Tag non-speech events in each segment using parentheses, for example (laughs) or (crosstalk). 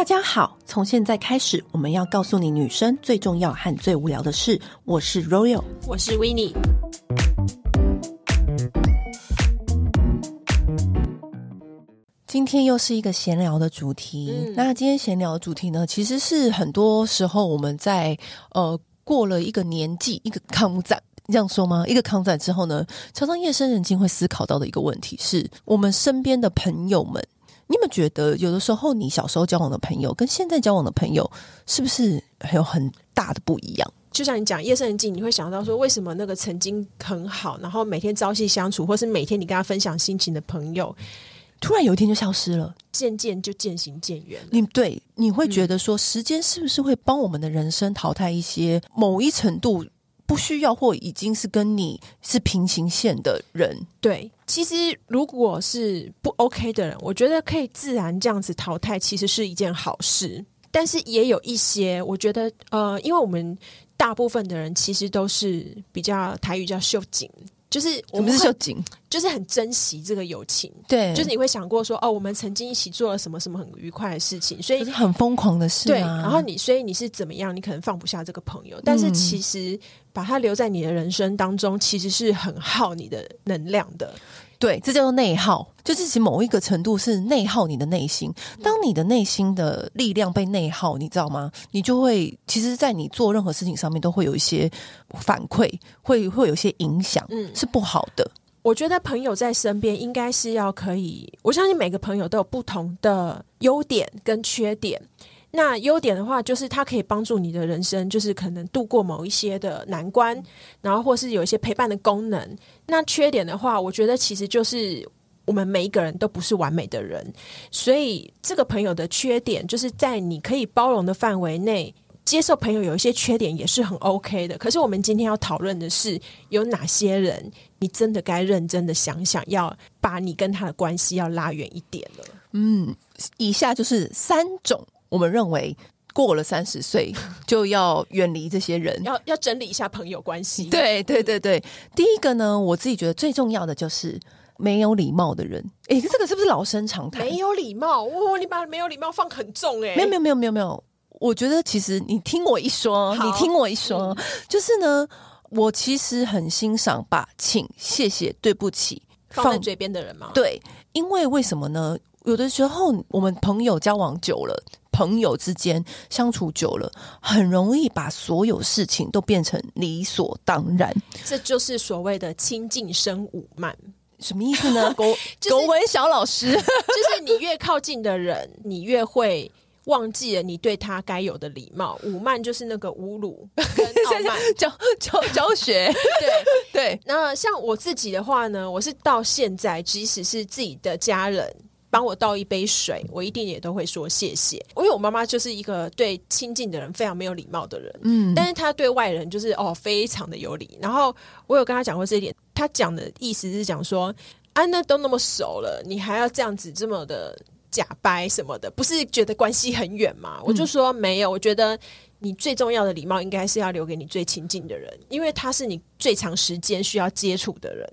大家好，从现在开始，我们要告诉你女生最重要和最无聊的事。我是 Royal，我是 Winnie。今天又是一个闲聊的主题。嗯、那今天闲聊的主题呢，其实是很多时候我们在呃过了一个年纪，一个抗战，这样说吗？一个抗战之后呢，常常夜深人静会思考到的一个问题是，我们身边的朋友们。你有没有觉得，有的时候你小时候交往的朋友跟现在交往的朋友，是不是还有很大的不一样？就像你讲夜深人静，你会想到说，为什么那个曾经很好，然后每天朝夕相处，或是每天你跟他分享心情的朋友，突然有一天就消失了，渐渐就渐行渐远。你对你会觉得说，时间是不是会帮我们的人生淘汰一些某一程度？不需要或已经是跟你是平行线的人，对。其实如果是不 OK 的人，我觉得可以自然这样子淘汰，其实是一件好事。但是也有一些，我觉得呃，因为我们大部分的人其实都是比较台语叫秀紧。就是我们是秀紧，就是很珍惜这个友情。对，就是你会想过说，哦，我们曾经一起做了什么什么很愉快的事情，所以很疯狂的事啊。对，然后你，所以你是怎么样？你可能放不下这个朋友，但是其实把他留在你的人生当中，其实是很耗你的能量的。对，这叫做内耗，就是其某一个程度是内耗你的内心。当你的内心的力量被内耗，你知道吗？你就会，其实，在你做任何事情上面都会有一些反馈，会会有一些影响，嗯，是不好的。我觉得朋友在身边应该是要可以，我相信每个朋友都有不同的优点跟缺点。那优点的话，就是它可以帮助你的人生，就是可能度过某一些的难关，然后或是有一些陪伴的功能。那缺点的话，我觉得其实就是我们每一个人都不是完美的人，所以这个朋友的缺点，就是在你可以包容的范围内接受朋友有一些缺点也是很 OK 的。可是我们今天要讨论的是，有哪些人你真的该认真的想想，要把你跟他的关系要拉远一点了。嗯，以下就是三种。我们认为过了三十岁 (laughs) 就要远离这些人，要要整理一下朋友关系。对对对对，第一个呢，我自己觉得最重要的就是没有礼貌的人。诶，这个是不是老生常谈？没有礼貌，哇，你把没有礼貌放很重诶。没有没有没有没有没有，我觉得其实你听我一说，你听我一说，嗯、就是呢，我其实很欣赏把请、谢谢、对不起放，放在嘴边的人嘛？对，因为为什么呢？有的时候我们朋友交往久了。朋友之间相处久了，很容易把所有事情都变成理所当然。这就是所谓的“亲近生五慢”，什么意思呢？国国文小老师，(laughs) 就是你越靠近的人，你越会忘记了你对他该有的礼貌。五慢就是那个侮辱跟傲慢 (laughs) 教教教学。对对。那像我自己的话呢，我是到现在，即使是自己的家人。帮我倒一杯水，我一定也都会说谢谢。因为我妈妈就是一个对亲近的人非常没有礼貌的人，嗯，但是她对外人就是哦非常的有礼。然后我有跟她讲过这一点，她讲的意思是讲说，啊，那都那么熟了，你还要这样子这么的假掰什么的，不是觉得关系很远吗？嗯，我就说没有，我觉得你最重要的礼貌应该是要留给你最亲近的人，因为他是你最长时间需要接触的人。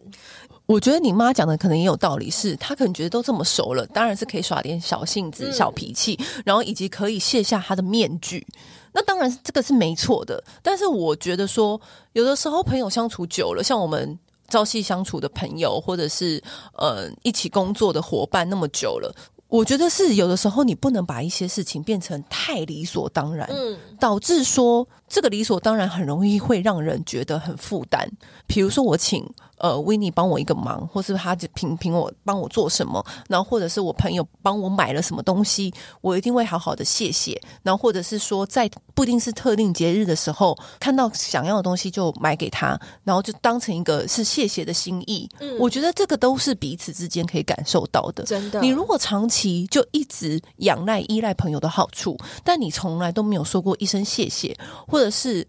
我觉得你妈讲的可能也有道理，是她可能觉得都这么熟了，当然是可以耍点小性子、小脾气，嗯，然后以及可以卸下她的面具。那当然这个是没错的，但是我觉得说，有的时候朋友相处久了，像我们朝夕相处的朋友，或者是呃一起工作的伙伴，那么久了。我觉得是有的时候你不能把一些事情变成太理所当然，嗯，导致说这个理所当然很容易会让人觉得很负担。比如说我请呃 Winnie 帮我一个忙，或是他就凭凭我帮我做什么，然后或者是我朋友帮我买了什么东西，我一定会好好的谢谢。然后或者是说在不一定是特定节日的时候，看到想要的东西就买给他，然后就当成一个是谢谢的心意。嗯，我觉得这个都是彼此之间可以感受到的。真的，你如果长期就一直仰赖依赖朋友的好处，但你从来都没有说过一声谢谢，或者是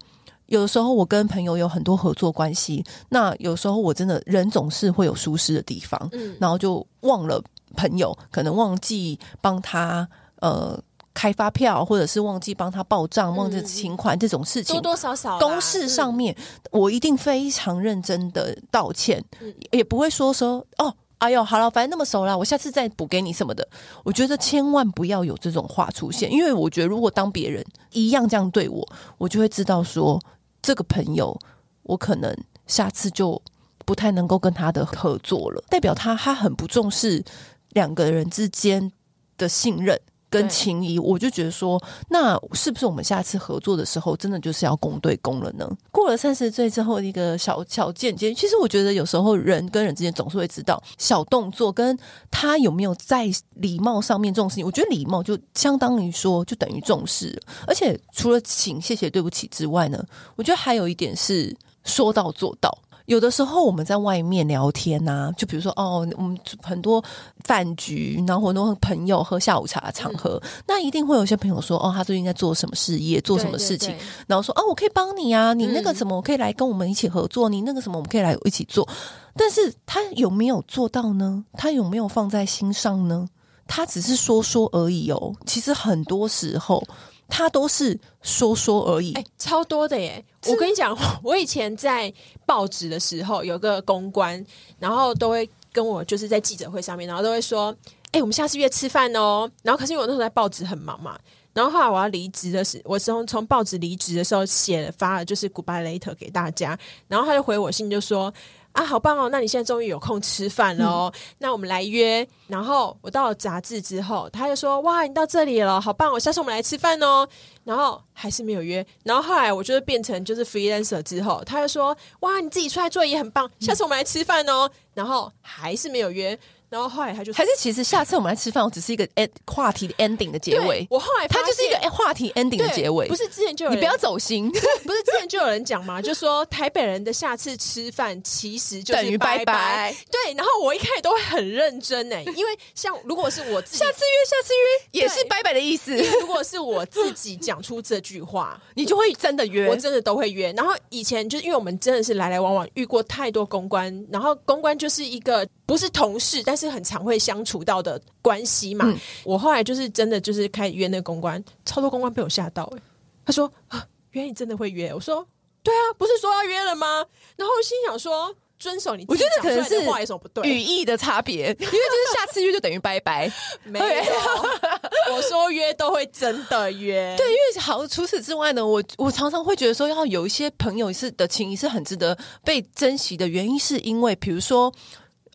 有的时候我跟朋友有很多合作关系，那有时候我真的人总是会有疏失的地方，嗯，然后就忘了朋友，可能忘记帮他呃开发票，或者是忘记帮他报账，忘记请款这种事情，多多少少公事上面，我一定非常认真的道歉，也不会说说哦。哎呦，好了，反正那么熟了，我下次再补给你什么的。我觉得千万不要有这种话出现，因为我觉得如果当别人一样这样对我，我就会知道说这个朋友，我可能下次就不太能够跟他的合作了，代表他他很不重视两个人之间的信任。跟情谊，我就觉得说，那是不是我们下次合作的时候，真的就是要公对公了呢？过了三十岁之后，一个小小间接，其实我觉得有时候人跟人之间总是会知道小动作，跟他有没有在礼貌上面重视你。我觉得礼貌就相当于说，就等于重视。而且除了请、谢谢、对不起之外呢，我觉得还有一点是说到做到。有的时候我们在外面聊天呐、啊，就比如说哦，我们很多饭局，然后很多朋友喝下午茶的场合，嗯、那一定会有些朋友说哦，他最近在做什么事业，做什么事情，对对对，然后说哦，我可以帮你啊，你那个什么，我可以来跟我们一起合作，嗯、你那个什么，我们可以来一起做。但是他有没有做到呢？他有没有放在心上呢？他只是说说而已哦。其实很多时候。他都是说说而已，哎、欸，超多的耶！(laughs) 我跟你讲，我以前在报纸的时候，有个公关，然后都会跟我就是在记者会上面，然后都会说：“哎、欸，我们下次约吃饭哦。”然后可是因为我那时候在报纸很忙嘛，然后后来我要离职的时候，我从从报纸离职的时候写了发了就是 goodbye letter 给大家，然后他就回我信就说。啊，好棒哦！那你现在终于有空吃饭了哦。嗯、那我们来约。然后我到了杂志之后，他就说：“哇，你到这里了，好棒哦！下次我们来吃饭哦。”然后还是没有约。然后后来我就是变成就是 freelancer 之后，他就说：“哇，你自己出来做也很棒，下次我们来吃饭哦。嗯”然后还是没有约。然后后来他就还是其实下次我们来吃饭，我只是一个 end 话题的 ending 的结尾。我后来他就是一个话题 ending 的结尾，不是之前就有人你不要走心，(laughs) 不是之前就有人讲嘛？就说台北人的下次吃饭其实就等于拜拜。对，然后我一开始都会很认真哎，(laughs) 因为像如果是我自己下次约下次约也是拜拜的意思。如果是我自己讲出这句话，(laughs) 你就会真的约，我真的都会约。然后以前就是因为我们真的是来来往往遇过太多公关，然后公关就是一个不是同事，但是很常会相处到的关系嘛，嗯、我后来就是真的就是开始约那个公关，超多公关被我吓到哎、欸，他说啊，原来你真的会约，我说对啊，不是说要约了吗？然后心想说遵守你我觉得可能是话有什么不对？语义的差别，因为就是下次约就等于拜拜，(laughs) 没有，我说约都会真的约，对，因为好除此之外呢，我我常常会觉得说，要有一些朋友是的情谊是很值得被珍惜的原因，是因为比如说。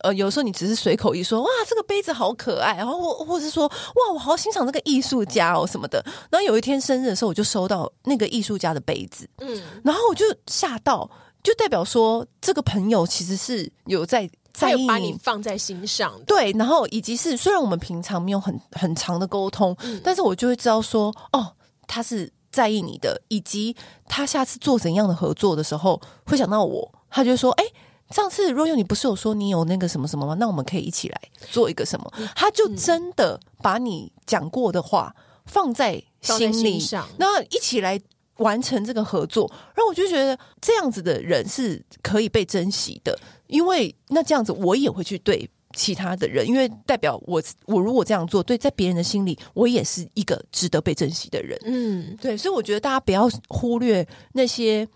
呃，有时候你只是随口一说，哇，这个杯子好可爱，然后或或是说，哇，我好欣赏这个艺术家哦什么的。然后有一天生日的时候，我就收到那个艺术家的杯子，嗯，然后我就吓到，就代表说这个朋友其实是有在在意你放在心上，对。然后以及是虽然我们平常没有很很长的沟通，嗯，但是我就会知道说，哦，他是在意你的，以及他下次做怎样的合作的时候会想到我，他就说，哎。上次若悠，你不是有说你有那个什么什么吗？那我们可以一起来做一个什么？他就真的把你讲过的话放在心里，那一起来完成这个合作。然后我就觉得这样子的人是可以被珍惜的，因为那这样子我也会去对其他的人，因为代表我我如果这样做，对在别人的心里，我也是一个值得被珍惜的人。嗯，对，所以我觉得大家不要忽略那些。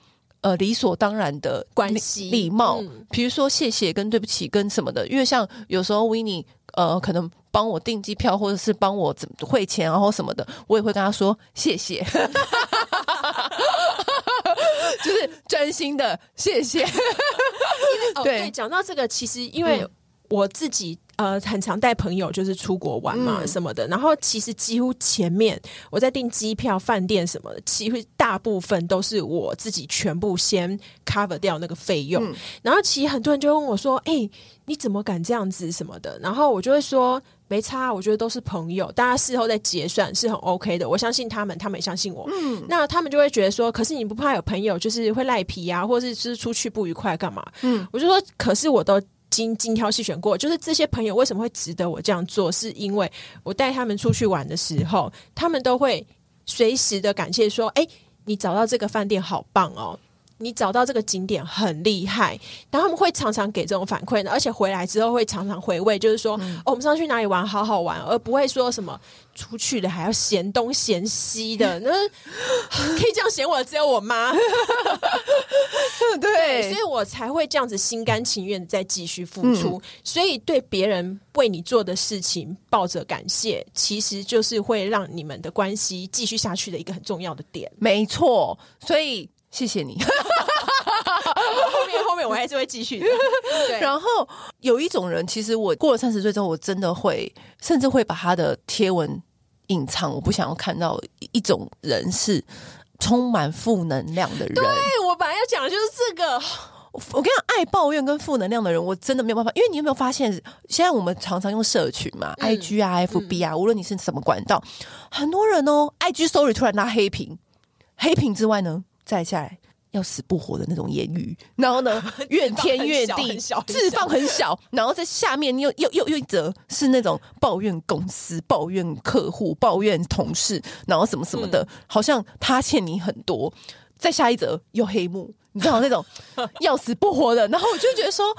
呃，理所当然的关系、礼貌，比如说谢谢跟对不起跟什么的，因为像有时候 Winnie 呃，可能帮我订机票或者是帮我怎么汇钱然后什么的，我也会跟他说谢谢，(laughs) 就是真心的谢谢。(laughs) 对，讲到这个，其实因为我自己。呃，很常带朋友就是出国玩嘛什么的，嗯、然后其实几乎前面我在订机票、饭店什么的，其实大部分都是我自己全部先 cover 掉那个费用。嗯、然后其实很多人就问我说：“哎、欸，你怎么敢这样子什么的？”然后我就会说：“没差，我觉得都是朋友，大家事后再结算是很 OK 的。我相信他们，他们也相信我。嗯，那他们就会觉得说：‘可是你不怕有朋友就是会赖皮啊，或者是就是出去不愉快干嘛？’嗯，我就说：‘可是我都。’精精挑细选过，就是这些朋友为什么会值得我这样做？是因为我带他们出去玩的时候，他们都会随时的感谢说：“哎，你找到这个饭店好棒哦！你找到这个景点很厉害，然后他们会常常给这种反馈的，而且回来之后会常常回味，就是说，嗯、哦，我们上次去哪里玩，好好玩，而不会说什么出去的还要嫌东嫌西的，(laughs) 那可以这样嫌我的只有我妈，(laughs) 对，对，所以我才会这样子心甘情愿再继续付出，嗯、所以对别人为你做的事情抱着感谢，其实就是会让你们的关系继续下去的一个很重要的点，没错，所以。谢谢你，后面后面我还是会继续的。(laughs) 对，然后有一种人，其实我过了三十岁之后，我真的会甚至会把他的贴文隐藏，我不想要看到。一种人是充满负能量的人。对，我本来要讲的就是这个。我跟你讲，爱抱怨跟负能量的人，我真的没有办法。因为你有没有发现，现在我们常常用社群嘛、嗯、，IG 啊、FB 啊，嗯、无论你是什么管道，很多人哦，IG Story 突然拉黑屏，黑屏之外呢？再下来要死不活的那种言语，然后呢，(laughs) 怨天怨地，字放很小，然后在下面又又又又一则是那种抱怨公司、抱怨客户、抱怨同事，然后什么什么的，嗯、好像他欠你很多。再下一则又黑幕，你知道那种 (laughs) 要死不活的，然后我就觉得说。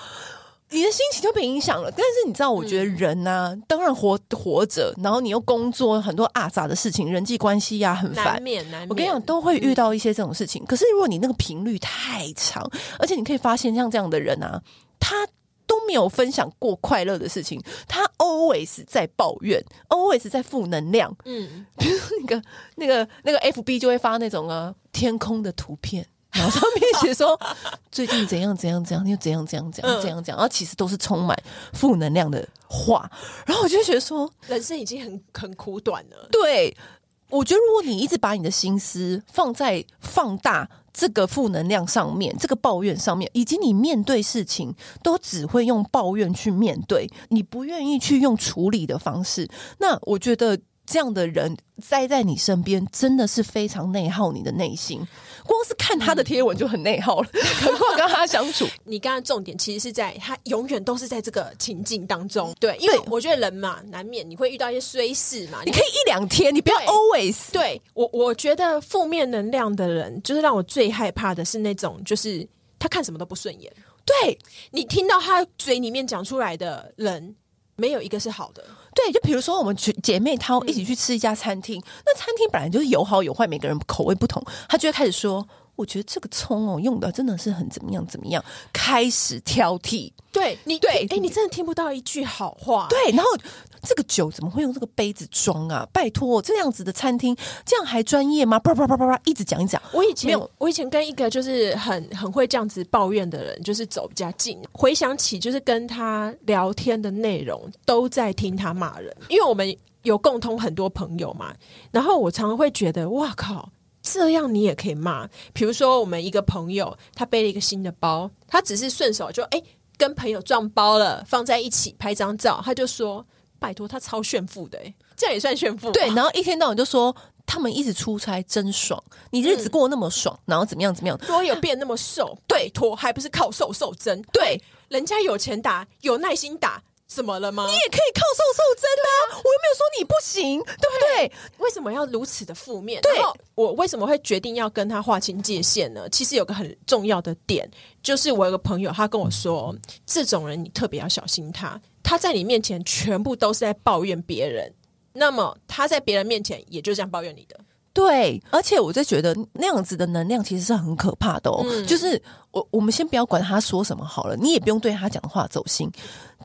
你的心情就被影响了，但是你知道，我觉得人呐、啊，嗯、当然活活着，然后你又工作很多阿杂的事情，人际关系呀、啊、很烦，难免难免。我跟你讲，都会遇到一些这种事情。嗯、可是如果你那个频率太长，而且你可以发现，像这样的人啊，他都没有分享过快乐的事情，他 always 在抱怨，always 在负能量。嗯，比 (laughs) 如那个那个那个 FB 就会发那种啊天空的图片。上面写说 (laughs) 最近怎样怎样怎样，又怎样怎样怎样怎样怎样，然后其实都是充满负能量的话。然后我就觉得说，人生已经很很苦短了。对，我觉得如果你一直把你的心思放在放大这个负能量上面，这个抱怨上面，以及你面对事情都只会用抱怨去面对，你不愿意去用处理的方式，那我觉得。这样的人栽在你身边，真的是非常内耗你的内心。光是看他的贴文就很内耗了，何况跟他相处。你刚刚重点其实是在他永远都是在这个情境当中。对，因为我觉得人嘛，难免你会遇到一些衰事嘛。你可以一两天，你不要 always。对我，我觉得负面能量的人，就是让我最害怕的是那种，就是他看什么都不顺眼。对，你听到他嘴里面讲出来的人，没有一个是好的。对，就比如说我们去姐妹她一起去吃一家餐厅，嗯、那餐厅本来就是有好有坏，每个人口味不同，他就会开始说，我觉得这个葱哦用的真的是很怎么样怎么样，开始挑剔。对你对，哎，你真的听不到一句好话。对，然后这个酒怎么会用这个杯子装啊？拜托，这样子的餐厅这样还专业吗？叭叭叭叭叭，一直讲一讲。我以前我以前跟一个就是很很会这样子抱怨的人，就是走比较近，回想起就是跟他聊天的内容，都在听他骂人，因为我们有共通很多朋友嘛。然后我常常会觉得，哇靠，这样你也可以骂？比如说我们一个朋友，他背了一个新的包，他只是顺手就哎。诶跟朋友撞包了，放在一起拍张照，他就说：“拜托，他超炫富的，这样也算炫富。”对，然后一天到晚就说他们一直出差真爽，你日子过得那么爽，嗯、然后怎么样怎么样，多有变那么瘦，对，托还不是靠瘦瘦针，对，人家有钱打，有耐心打。怎么了吗？你也可以靠瘦瘦针啊！啊我又没有说你不行，对不对？对，为什么要如此的负面？对，我为什么会决定要跟他划清界限呢？其实有个很重要的点，就是我有个朋友，他跟我说，这种人你特别要小心他。他在你面前全部都是在抱怨别人，那么他在别人面前也就这样抱怨你的。对，而且我就觉得那样子的能量其实是很可怕的哦。嗯、就是我我们先不要管他说什么好了，你也不用对他讲的话走心。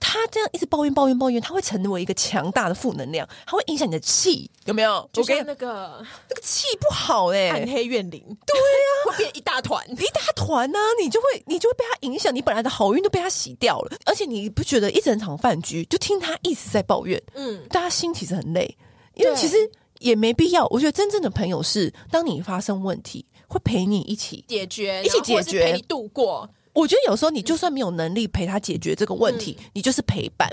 他这样一直抱怨抱怨抱怨，他会成为一个强大的负能量，他会影响你的气，有没有？就跟那个那个气不好哎、欸，暗黑怨灵。对呀、啊，(laughs) 会变一大团一大团呢、啊，你就会你就会被他影响，你本来的好运都被他洗掉了。而且你不觉得一整场饭局就听他一直在抱怨，嗯，大家心其实很累，因为其实也没必要。我觉得真正的朋友是，当你发生问题，会陪你一起解决，一起解决，陪你度过。我觉得有时候你就算没有能力陪他解决这个问题，嗯、你就是陪伴。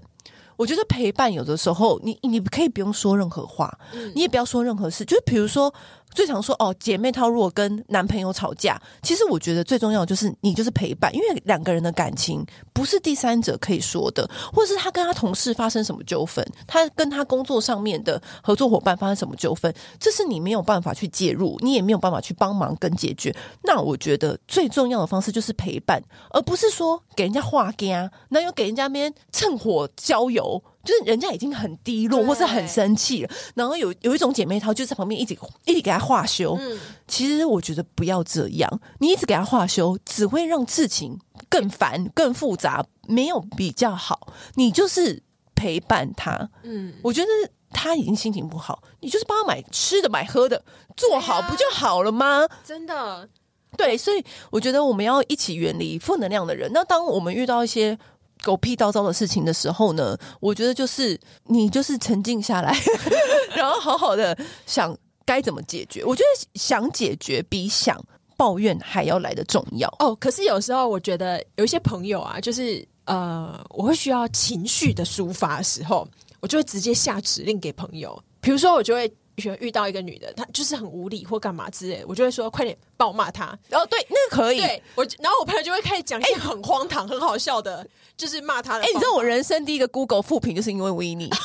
我觉得陪伴有的时候，你你可以不用说任何话，嗯、你也不要说任何事，就是比如说最常说哦，姐妹淘如果跟男朋友吵架，其实我觉得最重要就是你就是陪伴，因为两个人的感情不是第三者可以说的，或者是他跟他同事发生什么纠纷，他跟他工作上面的合作伙伴发生什么纠纷，这是你没有办法去介入，你也没有办法去帮忙跟解决。那我觉得最重要的方式就是陪伴，而不是说给人家画家，那又给人家边趁火浇油。就是人家已经很低落，或是很生气了，然后有有一种姐妹淘就在旁边一直一直给她化修。嗯，其实我觉得不要这样，你一直给她化修，只会让事情更烦、更复杂，没有比较好。你就是陪伴她，嗯，我觉得她已经心情不好，你就是帮她买吃的、买喝的，做好不就好了吗？真的，对，所以我觉得我们要一起远离负能量的人。那当我们遇到一些狗屁叨叨的事情的时候呢，我觉得就是你就是沉静下来，(laughs) 然后好好的想该怎么解决。我觉得想解决比想抱怨还要来得重要哦。可是有时候我觉得有一些朋友啊，就是呃，我会需要情绪的抒发的时候，我就会直接下指令给朋友。比如说，我就会。遇到一个女的，她就是很无理或干嘛之类，我就会说快点暴骂她。然后对，那个可以。对我，然后我朋友就会开始讲一些很荒唐、欸、很好笑的，就是骂她的。哎、欸，你知道我人生第一个 Google 复评就是因为维尼。(laughs)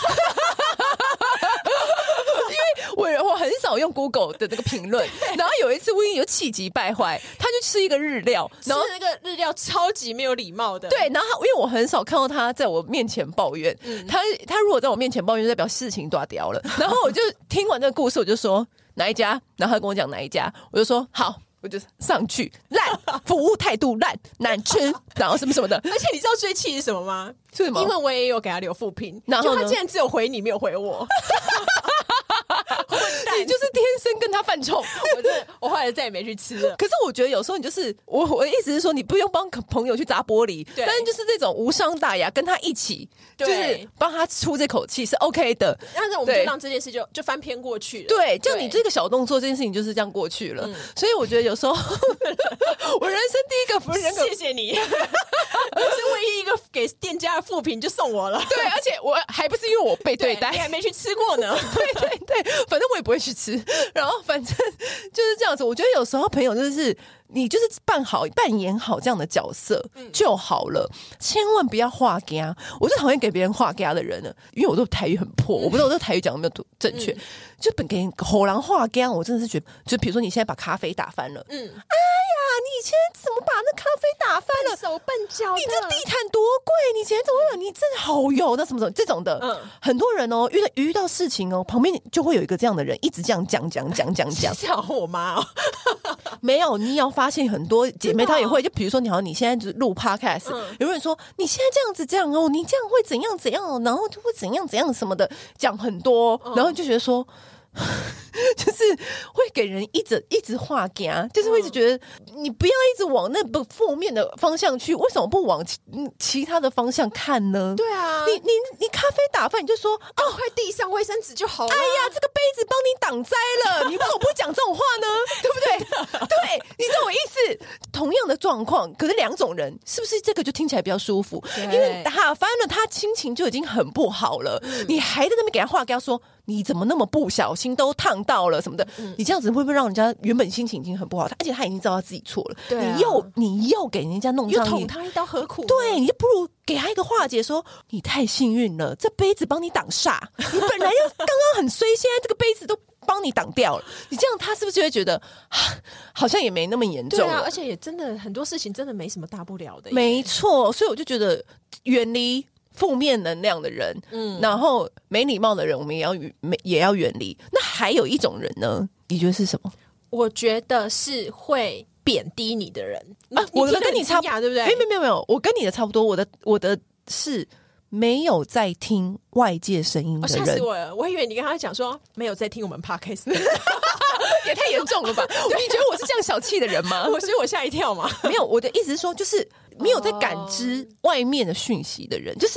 我我很少用 Google 的那个评论，然后有一次 Winnie 就气急败坏，他就吃一个日料，然后那个日料超级没有礼貌的。对，然后因为我很少看到他在我面前抱怨，嗯、他他如果在我面前抱怨，就代表事情断掉了。(laughs) 然后我就听完这个故事，我就说哪一家，然后他跟我讲哪一家，我就说好，我就上去烂，服务态度烂，难吃，然后什么什么的。(laughs) 而且你知道最气是什么吗？是什么？因为我也有给他留复评，然后他竟然只有回你，没有回我。你就是天生跟他犯冲，(laughs) 我真的，我后来再也没去吃了。可是我觉得有时候你就是我，我的意思是说，你不用帮朋友去砸玻璃，对但是就是这种无伤大雅，跟他一起，就是帮他出这口气是 OK 的。但是我们就让这件事就就翻篇过去了。对，就你这个小动作，这件事情就是这样过去了。对所以我觉得有时候 (laughs) 我人生第一个不是人格，谢谢你，是唯一一个给店家的负评就送我了。对，而且我还不是因为我被对待，你还没去吃过呢。(laughs) 对对对，反正我也不会。去吃，(laughs) 然后反正就是这样子。我觉得有时候朋友就是你就是扮好扮演好这样的角色就好了，千万不要画干。我最讨厌给别人画给的人了，因为我都台语很破，我不知道我这台语讲的没有正确。就本给后狼画给，我真的是觉得，就比如说你现在把咖啡打翻了，嗯，哎呀，你以前怎么把那咖啡打翻了？手笨脚，你这地毯多贵？你以前怎么把？你真的好油，那什么什么这种的，嗯，很多人哦，遇到遇到事情哦，旁边就会有一个这样的人，一直这样讲讲讲讲讲，像我妈哦，(laughs) 没有，你要发现很多姐妹她也会，就比如说你好，你现在就录 podcast，有人说你现在这样子这样哦，你这样会怎样怎样哦，然后就会怎样怎样什么的，讲很多，然后就觉得说。(laughs) 就是会给人一直一直画啊，就是会一直觉得你不要一直往那不负面的方向去，为什么不往其其他的方向看呢？对啊，你你你咖啡打翻，你就说哦，快递上卫生纸就好了。哎呀，这个杯子帮你挡灾了，(laughs) 你为什么不会讲这种话呢？对不对？(laughs) 对，你懂我意思。同样的状况，可是两种人，是不是这个就听起来比较舒服？因为打翻了，他心情就已经很不好了，嗯、你还在那边给他画家说。你怎么那么不小心都烫到了什么的？嗯、你这样子会不会让人家原本心情已经很不好？而且他已经知道他自己错了，你又你又给人家弄上，又捅他一刀，何苦？对，你就不如给他一个化解说，说你太幸运了，这杯子帮你挡煞。(laughs) 你本来就刚刚很衰，现在这个杯子都帮你挡掉了。你这样，他是不是就会觉得好像也没那么严重？对啊，而且也真的很多事情真的没什么大不了的。没错，所以我就觉得远离。负面能量的人，嗯，然后没礼貌的人，我们也要远，也要远离。那还有一种人呢？你觉得是什么？我觉得是会贬低你的人啊！我的跟你差不多，对不对？没有没有没有，我跟你的差不多。我的我的是没有在听外界声音的人。吓死我了！我以为你跟他讲说没有在听我们 podcast，(laughs) 也太严重了吧？你觉得我是这样小气的人吗？(laughs) 我所以我吓一跳嘛。没有，我的意思是说，就是。没有在感知外面的讯息的人，就是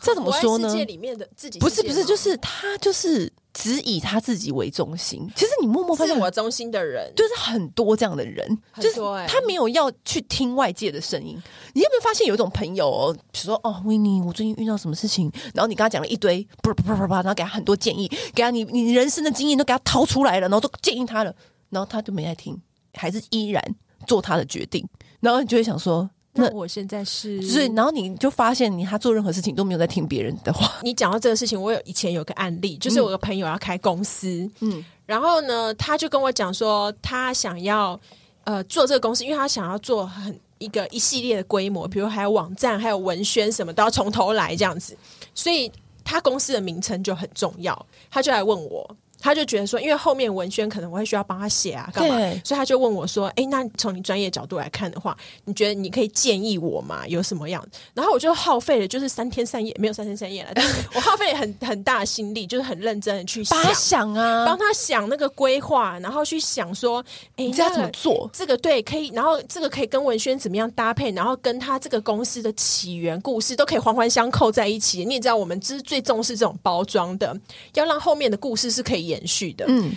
这怎么说呢？世界里面的自己不是不是，就是他就是只以他自己为中心。其实你默默发现，自我中心的人就是很多这样的人，很就是他没有要去听外界的声音。你有没有发现有一种朋友哦，比如说哦，维尼，我最近遇到什么事情，然后你跟他讲了一堆，不不不不不，然后给他很多建议，给他你你人生的经验都给他掏出来了，然后都建议他了，然后他就没爱听，还是依然做他的决定，然后你就会想说。那我现在是，所以然后你就发现，你他做任何事情都没有在听别人的话。(laughs) 你讲到这个事情，我有以前有个案例，就是我个朋友要开公司，嗯，然后呢，他就跟我讲说，他想要呃做这个公司，因为他想要做很一个一系列的规模，比如还有网站，还有文宣什么都要从头来这样子，所以他公司的名称就很重要，他就来问我。他就觉得说，因为后面文宣可能我会需要帮他写啊，干嘛？所以他就问我说：“哎，那从你专业角度来看的话，你觉得你可以建议我吗？有什么样？”然后我就耗费了，就是三天三夜，没有三天三夜了，但是 (laughs) 我耗费了很很大的心力，就是很认真的去想，想啊，帮他想那个规划，然后去想说：“哎，你这样怎么做？这个对，可以，然后这个可以跟文宣怎么样搭配，然后跟他这个公司的起源故事都可以环环相扣在一起。你也知道，我们这是最重视这种包装的，要让后面的故事是可以。”延续的，嗯，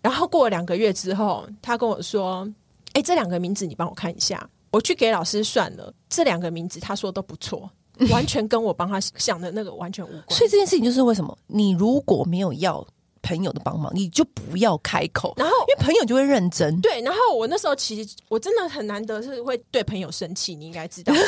然后过了两个月之后，他跟我说：“哎，这两个名字你帮我看一下。”我去给老师算了，这两个名字他说都不错，(laughs) 完全跟我帮他想的那个完全无关。所以这件事情就是为什么你如果没有要朋友的帮忙，你就不要开口，然后因为朋友就会认真。对，然后我那时候其实我真的很难得是会对朋友生气，你应该知道。(laughs) 但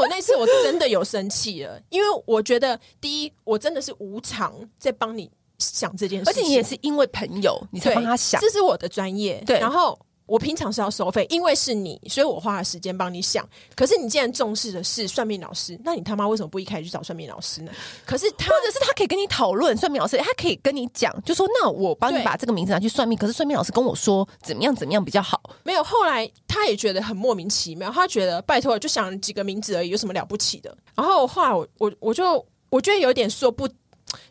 我那次我真的有生气了，因为我觉得第一，我真的是无偿在帮你。想这件事，而且你也是因为朋友，你才帮他想，这是我的专业。对，然后我平常是要收费，因为是你，所以我花了时间帮你想。可是你既然重视的是算命老师，那你他妈为什么不一开始去找算命老师呢？可是他，或者是他可以跟你讨论算命老师，他可以跟你讲，就说那我帮你把这个名字拿去算命。可是算命老师跟我说怎么样怎么样比较好。没有，后来他也觉得很莫名其妙，他觉得拜托，就想几个名字而已，有什么了不起的？然后后来我我我就我觉得有点说不。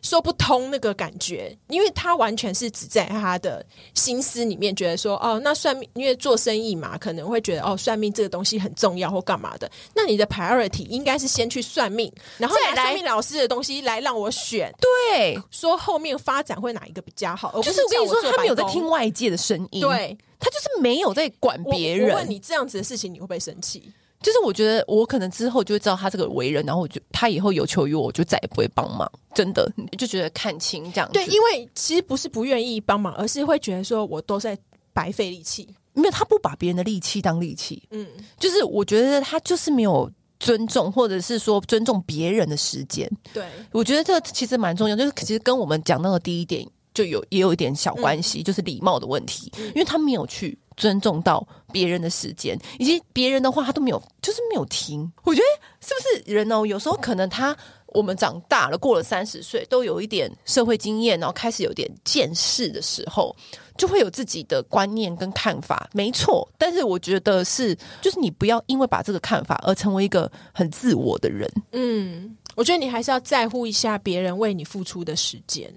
说不通那个感觉，因为他完全是只在他的心思里面觉得说，哦，那算命，因为做生意嘛，可能会觉得哦，算命这个东西很重要或干嘛的。那你的 priority 应该是先去算命，然后拿算命老师的东西来让我选，对，说后面发展会哪一个比较好。就是我跟你说，他没有在听外界的声音，对，他就是没有在管别人。我问你这样子的事情，你会不会生气？就是我觉得我可能之后就会知道他这个为人，然后我就他以后有求于我，我就再也不会帮忙。真的就觉得看清这样子。对，因为其实不是不愿意帮忙，而是会觉得说我都在白费力气。没有，他不把别人的力气当力气。嗯，就是我觉得他就是没有尊重，或者是说尊重别人的时间。对，我觉得这其实蛮重要，就是其实跟我们讲到的第一点就有也有一点小关系，嗯、就是礼貌的问题，嗯、因为他没有去。尊重到别人的时间，以及别人的话，他都没有，就是没有听。我觉得是不是人哦？有时候可能他我们长大了，过了三十岁，都有一点社会经验，然后开始有点见识的时候，就会有自己的观念跟看法。没错，但是我觉得是，就是你不要因为把这个看法而成为一个很自我的人。嗯，我觉得你还是要在乎一下别人为你付出的时间。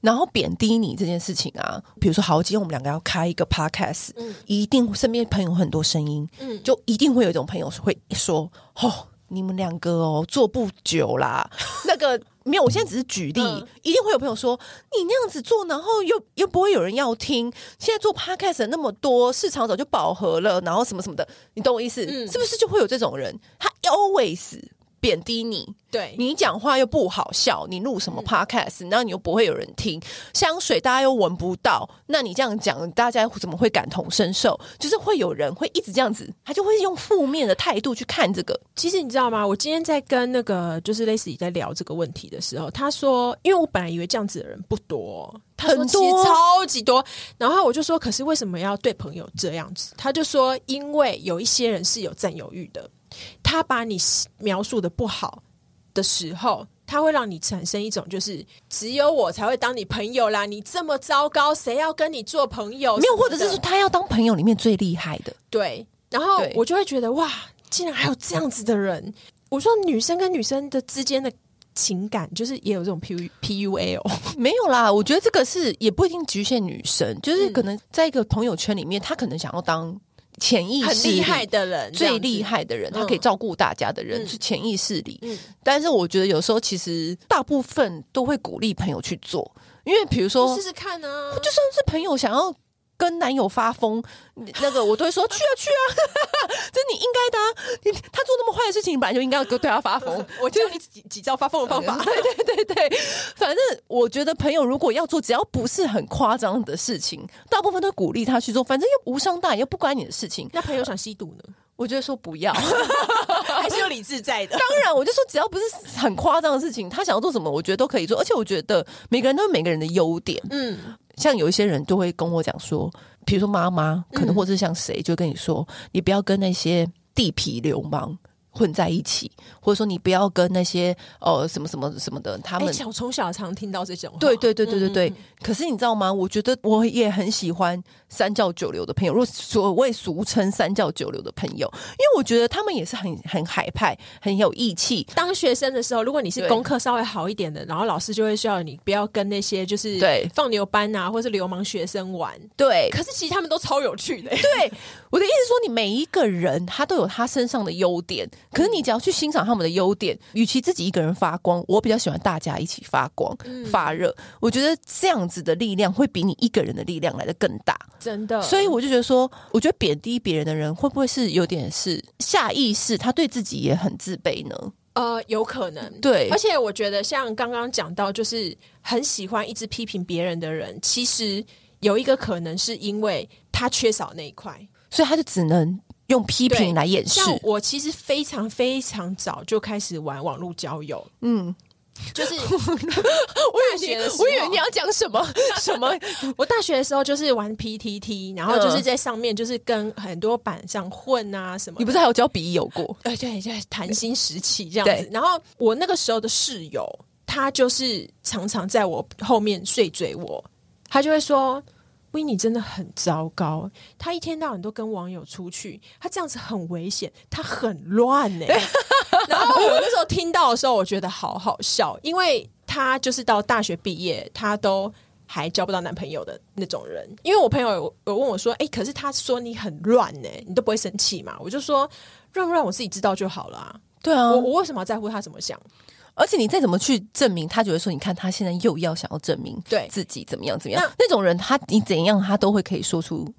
然后贬低你这件事情啊，比如说，好，今天我们两个要开一个 podcast，嗯，一定身边朋友很多声音，嗯，就一定会有一种朋友会说，哦，你们两个哦做不久啦，(laughs) 那个没有，我现在只是举例，嗯、一定会有朋友说，你那样子做，然后又又不会有人要听，现在做 podcast 那么多，市场早就饱和了，然后什么什么的，你懂我意思？嗯、是不是就会有这种人？他 always。贬低你，对你讲话又不好笑，你录什么 podcast，然后、你又不会有人听。香水大家又闻不到，那你这样讲，大家怎么会感同身受？就是会有人会一直这样子，他就会用负面的态度去看这个。其实你知道吗？我今天在跟那个就是 Leslie 在聊这个问题的时候，他说，因为我本来以为这样子的人不多，他说其实超级多。然后我就说，可是为什么要对朋友这样子？他就说，因为有一些人是有占有欲的。他把你描述的不好的时候，他会让你产生一种就是只有我才会当你朋友啦。你这么糟糕，谁要跟你做朋友？没有，或者是说他要当朋友里面最厉害的。对，然后我就会觉得哇，竟然还有这样子的人。我说女生跟女生的之间的情感，就是也有这种 P U P U A 哦。没有啦，我觉得这个是也不一定局限女生，就是可能在一个朋友圈里面，他可能想要当。潜意识很厉害的人，最厉害的人，他可以照顾大家的人是潜意识里。但是我觉得有时候其实大部分都会鼓励朋友去做，因为比如说试试看啊，就算是朋友想要。跟男友发疯，(laughs) 那个我都会说去啊去啊，(laughs) 这是你应该的啊！你他做那么坏的事情，你本来就应该要对他发疯。(laughs) 我教你几几招发疯的方法。对对对对，反正我觉得朋友如果要做，只要不是很夸张的事情，大部分都鼓励他去做。反正又无伤大雅，又不关你的事情。那朋友想吸毒呢？我觉得说不要，还是有理智在的。当然，我就说只要不是很夸张的事情，他想要做什么，我觉得都可以做。而且我觉得每个人都有每个人的优点。嗯。像有一些人就会跟我讲说，比如说妈妈，可能或者是像谁，就跟你说，你不要跟那些地痞流氓混在一起，或者说你不要跟那些呃什么什么什么的，他们。小从小常听到这种话。对对对对对对。可是你知道吗？我觉得我也很喜欢三教九流的朋友，若所谓俗称三教九流的朋友，因为我觉得他们也是很很海派，很有义气。当学生的时候，如果你是功课稍微好一点的，然后老师就会需要你不要跟那些就是对放牛班啊，或是流氓学生玩。对。可是其实他们都超有趣的。对。我的意思说，你每一个人他都有他身上的优点，可是你只要去欣赏他们的优点，与其自己一个人发光，我比较喜欢大家一起发光、发热。我觉得这样子的力量会比你一个人的力量来的更大，真的。所以我就觉得说，我觉得贬低别人的人会不会是有点是下意识，他对自己也很自卑呢？呃，有可能。对，而且我觉得像刚刚讲到，就是很喜欢一直批评别人的人，其实有一个可能是因为他缺少那一块。所以他就只能用批评来掩饰。像我其实非常非常早就开始玩网络交友，嗯，就是 (laughs) 我大学我以为你要讲什么 (laughs) 什么？我大学的时候就是玩 PTT，然后就是在上面就是跟很多板上混啊什么。你不是还有交笔友过？对对，就谈心时期这样子。然后我那个时候的室友，他就是常常在我后面碎嘴我，他就会说。Winnie 真的很糟糕，他一天到晚都跟网友出去，他这样子很危险，他很乱呢、欸。(laughs) 然后我那时候听到的时候，我觉得好好笑，因为他就是到大学毕业，他都还交不到男朋友的那种人。因为我朋友有有问我说：“哎、欸，可是他说你很乱呢、欸，你都不会生气嘛？”我就说：“乱不乱，我自己知道就好了、啊。”对啊，我我为什么要在乎他怎么想？而且你再怎么去证明，他觉得说：“你看，他现在又要想要证明对自己怎么样怎么样。”那那种人，他你怎样，他都会可以说出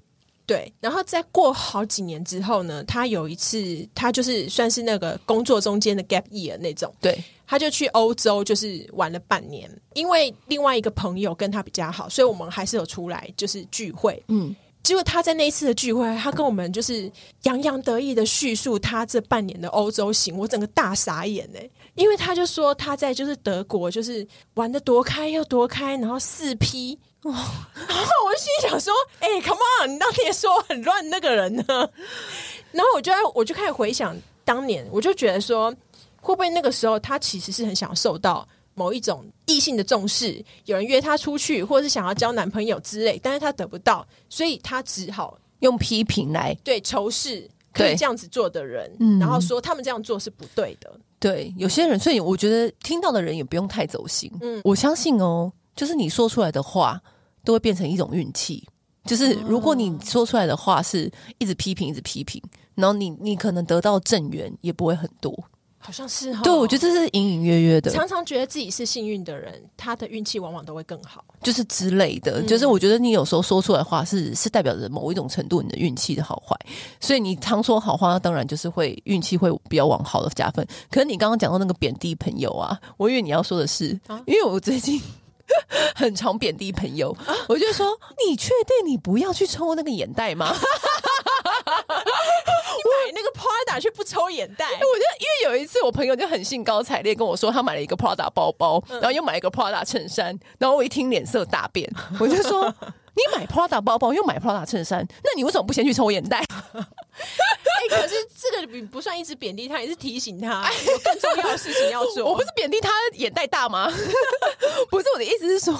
对。然后再过好几年之后呢，他有一次，他就是算是那个工作中间的 gap year 那种，对，他就去欧洲，就是玩了半年。因为另外一个朋友跟他比较好，所以我们还是有出来就是聚会，嗯。结果他在那一次的聚会，他跟我们就是洋洋得意的叙述他这半年的欧洲行，我整个大傻眼哎、欸！因为他就说他在就是德国就是玩的多开又多开，然后四批。哦，然后我就心想说，(laughs) 哎、欸，Come on，你当年说我很乱那个人呢？(laughs) 然后我就我就开始回想当年，我就觉得说，会不会那个时候他其实是很想受到。某一种异性的重视，有人约他出去，或者是想要交男朋友之类，但是他得不到，所以他只好用批评来对仇视可以这样子做的人，嗯，然后说他们这样做是不对的。对，有些人，所以我觉得听到的人也不用太走心。嗯，我相信哦，就是你说出来的话都会变成一种运气。就是如果你说出来的话是一直批评，一直批评，然后你你可能得到正缘也不会很多。好像是哈，对，我觉得这是隐隐约约的。常常觉得自己是幸运的人，他的运气往往都会更好，就是之类的。嗯、就是我觉得你有时候说出来的话是是代表着某一种程度你的运气的好坏，所以你常说好话，当然就是会运气会比较往好的加分。可是你刚刚讲到那个贬低朋友啊，我以为你要说的是，啊、因为我最近很常贬低朋友，啊、我就说你确定你不要去抽那个眼袋吗？(laughs) 买那个 Prada 却不抽眼袋，(laughs) 我觉得因为有一次我朋友就很兴高采烈跟我说他买了一个 Prada 包包，然后又买一个 Prada 衬衫，然后我一听脸色大变，我就说你买 Prada 包包又买 Prada 衬衫，那你为什么不先去抽眼袋？哎、欸，可是这个不算一直贬低他，也是提醒他有更重要的事情要做。(laughs) 我不是贬低他眼袋大吗？(laughs) 不是，我的意思是说，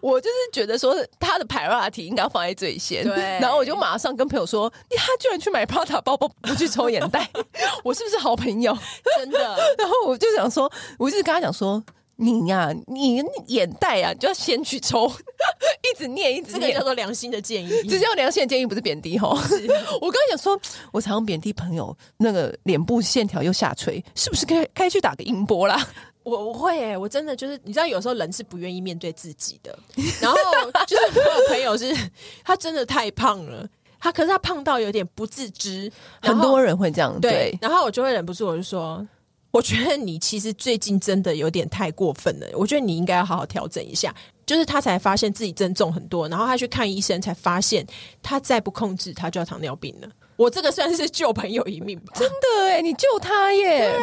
我就是觉得说他的 priority 应该放在最先。对，然后我就马上跟朋友说，他居然去买 Prada 包包，不去抽眼袋，(laughs) 我是不是好朋友？真的。然后我就想说，我就是跟他讲说。你呀、啊，你眼袋啊，就要先去抽，(laughs) 一直念，一直念，这个叫做良心的建议。这叫良心的建议，不是贬低哈。(laughs) 我刚才想说，我常常贬低朋友，那个脸部线条又下垂，是不是该该去打个音波啦？我我会哎、欸，我真的就是你知道，有时候人是不愿意面对自己的。然后 (laughs) 就是我有朋友是，他真的太胖了，他可是他胖到有点不自知。很多人会这样对，对，然后我就会忍不住，我就说，我觉得你其实最近真的有点太过分了，我觉得你应该要好好调整一下。就是他才发现自己增重很多，然后他去看医生，才发现他再不控制，他就要糖尿病了。我这个算是救朋友一命吧，真的哎，你救他耶！对啊。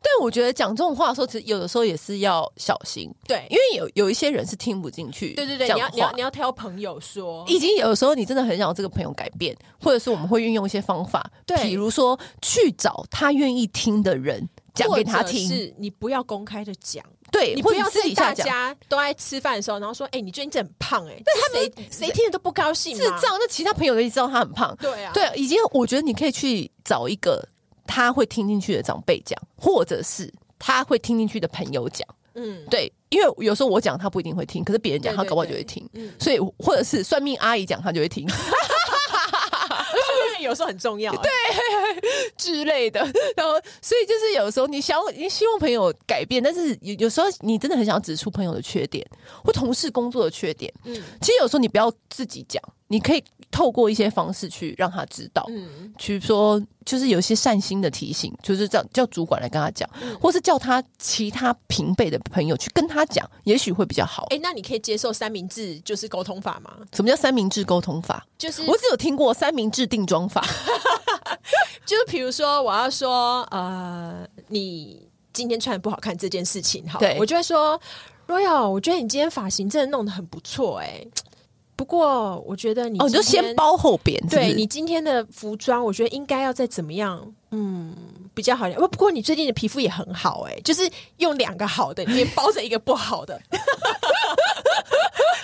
但我觉得讲这种话的时候，其实有的时候也是要小心。对，因为有有一些人是听不进去。对对对，你要你要你要挑朋友说。以及有的时候你真的很想要这个朋友改变，或者是我们会运用一些方法，对，比如说去找他愿意听的人讲给他听。是你不要公开的讲，对，你不要私底下讲。大家都在吃饭的时候，然后说：“哎、欸，你最近真的很胖哎、欸。”但他们谁谁听了都不高兴。智障，那其他朋友都知道他很胖。对啊，对，以及我觉得你可以去找一个他会听进去的长辈讲，或者是。他会听进去的朋友讲，嗯，对，因为有时候我讲他不一定会听，可是别人讲他搞不好就会听，嗯，所以或者是算命阿姨讲他就会听，(laughs) (laughs) 有时候很重要，对 (laughs) 之类的。然后，所以就是有时候你想你希望朋友改变，但是有有时候你真的很想指出朋友的缺点或同事工作的缺点，嗯，其实有时候你不要自己讲。你可以透过一些方式去让他知道，嗯，去说就是有一些善心的提醒，就是叫叫主管来跟他讲，嗯，或是叫他其他平辈的朋友去跟他讲，也许会比较好。哎、欸，那你可以接受三明治就是沟通法吗？什么叫三明治沟通法？就是我只有听过三明治定妆法，(laughs) 就是比如说我要说呃，你今天穿的不好看这件事情，好，对我就会说 Royal，我觉得你今天发型真的弄得很不错，哎。不过，我觉得你哦，你就先包后边。对，你今天的服装，我觉得应该要再怎么样，嗯，比较好一点。不，不过你最近的皮肤也很好，欸，哎，就是用两个好的，你包着一个不好的，(laughs)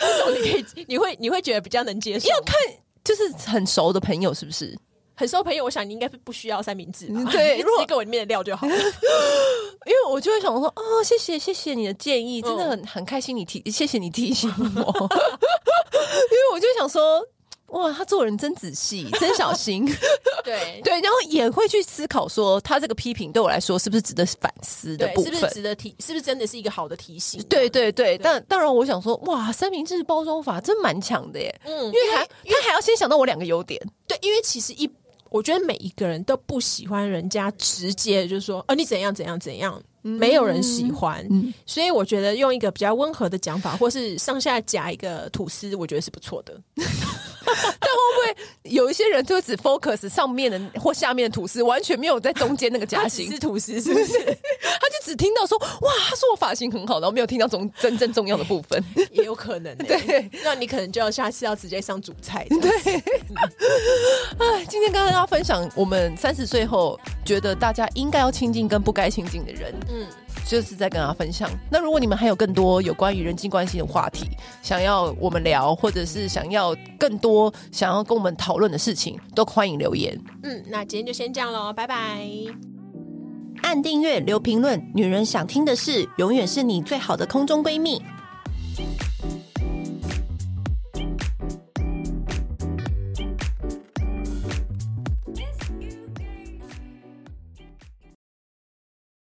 这种你可以，你会，你会觉得比较能接受。要看，就是很熟的朋友是不是？很熟朋友，我想你应该是不需要三明治，对，如果给我里面的料就好了。(laughs) 因为我就会想说，哦，谢谢谢谢你的建议，真的很、嗯、很开心你提，谢谢你提醒我。(laughs) (laughs) 因为我就想说，哇，他做人真仔细，(laughs) 真小心。对对，然后也会去思考说，他这个批评对我来说是不是值得反思的部分？是不是值得提？是不是真的是一个好的提醒？对对对，对但当然我想说，哇，三明治包装法真蛮强的耶。嗯，因为还因为他还要先想到我两个优点。对，因为其实一。我觉得每一个人都不喜欢人家直接就说，哦，你怎样怎样怎样，没有人喜欢。嗯，所以我觉得用一个比较温和的讲法，或是上下夹一个吐司，我觉得是不错的。(laughs) 但会不会有一些人就只 focus 上面的或下面的吐司，完全没有在中间那个夹心？是吐司是不是？(laughs) 他就只听到说哇，他说我发型很好，然后没有听到中 (laughs) 真正重要的部分，也有可能、欸。对，那你可能就要下次要直接上主菜。对，哎，今天跟大家分享，我们三十岁后觉得大家应该要亲近跟不该亲近的人。嗯。就是在跟大家分享。那如果你们还有更多有关于人际关系的话题，想要我们聊，或者是想要更多想要跟我们讨论的事情，都欢迎留言。嗯，那今天就先这样喽，拜拜。按订阅，留评论，女人想听的事，永远是你最好的空中闺蜜。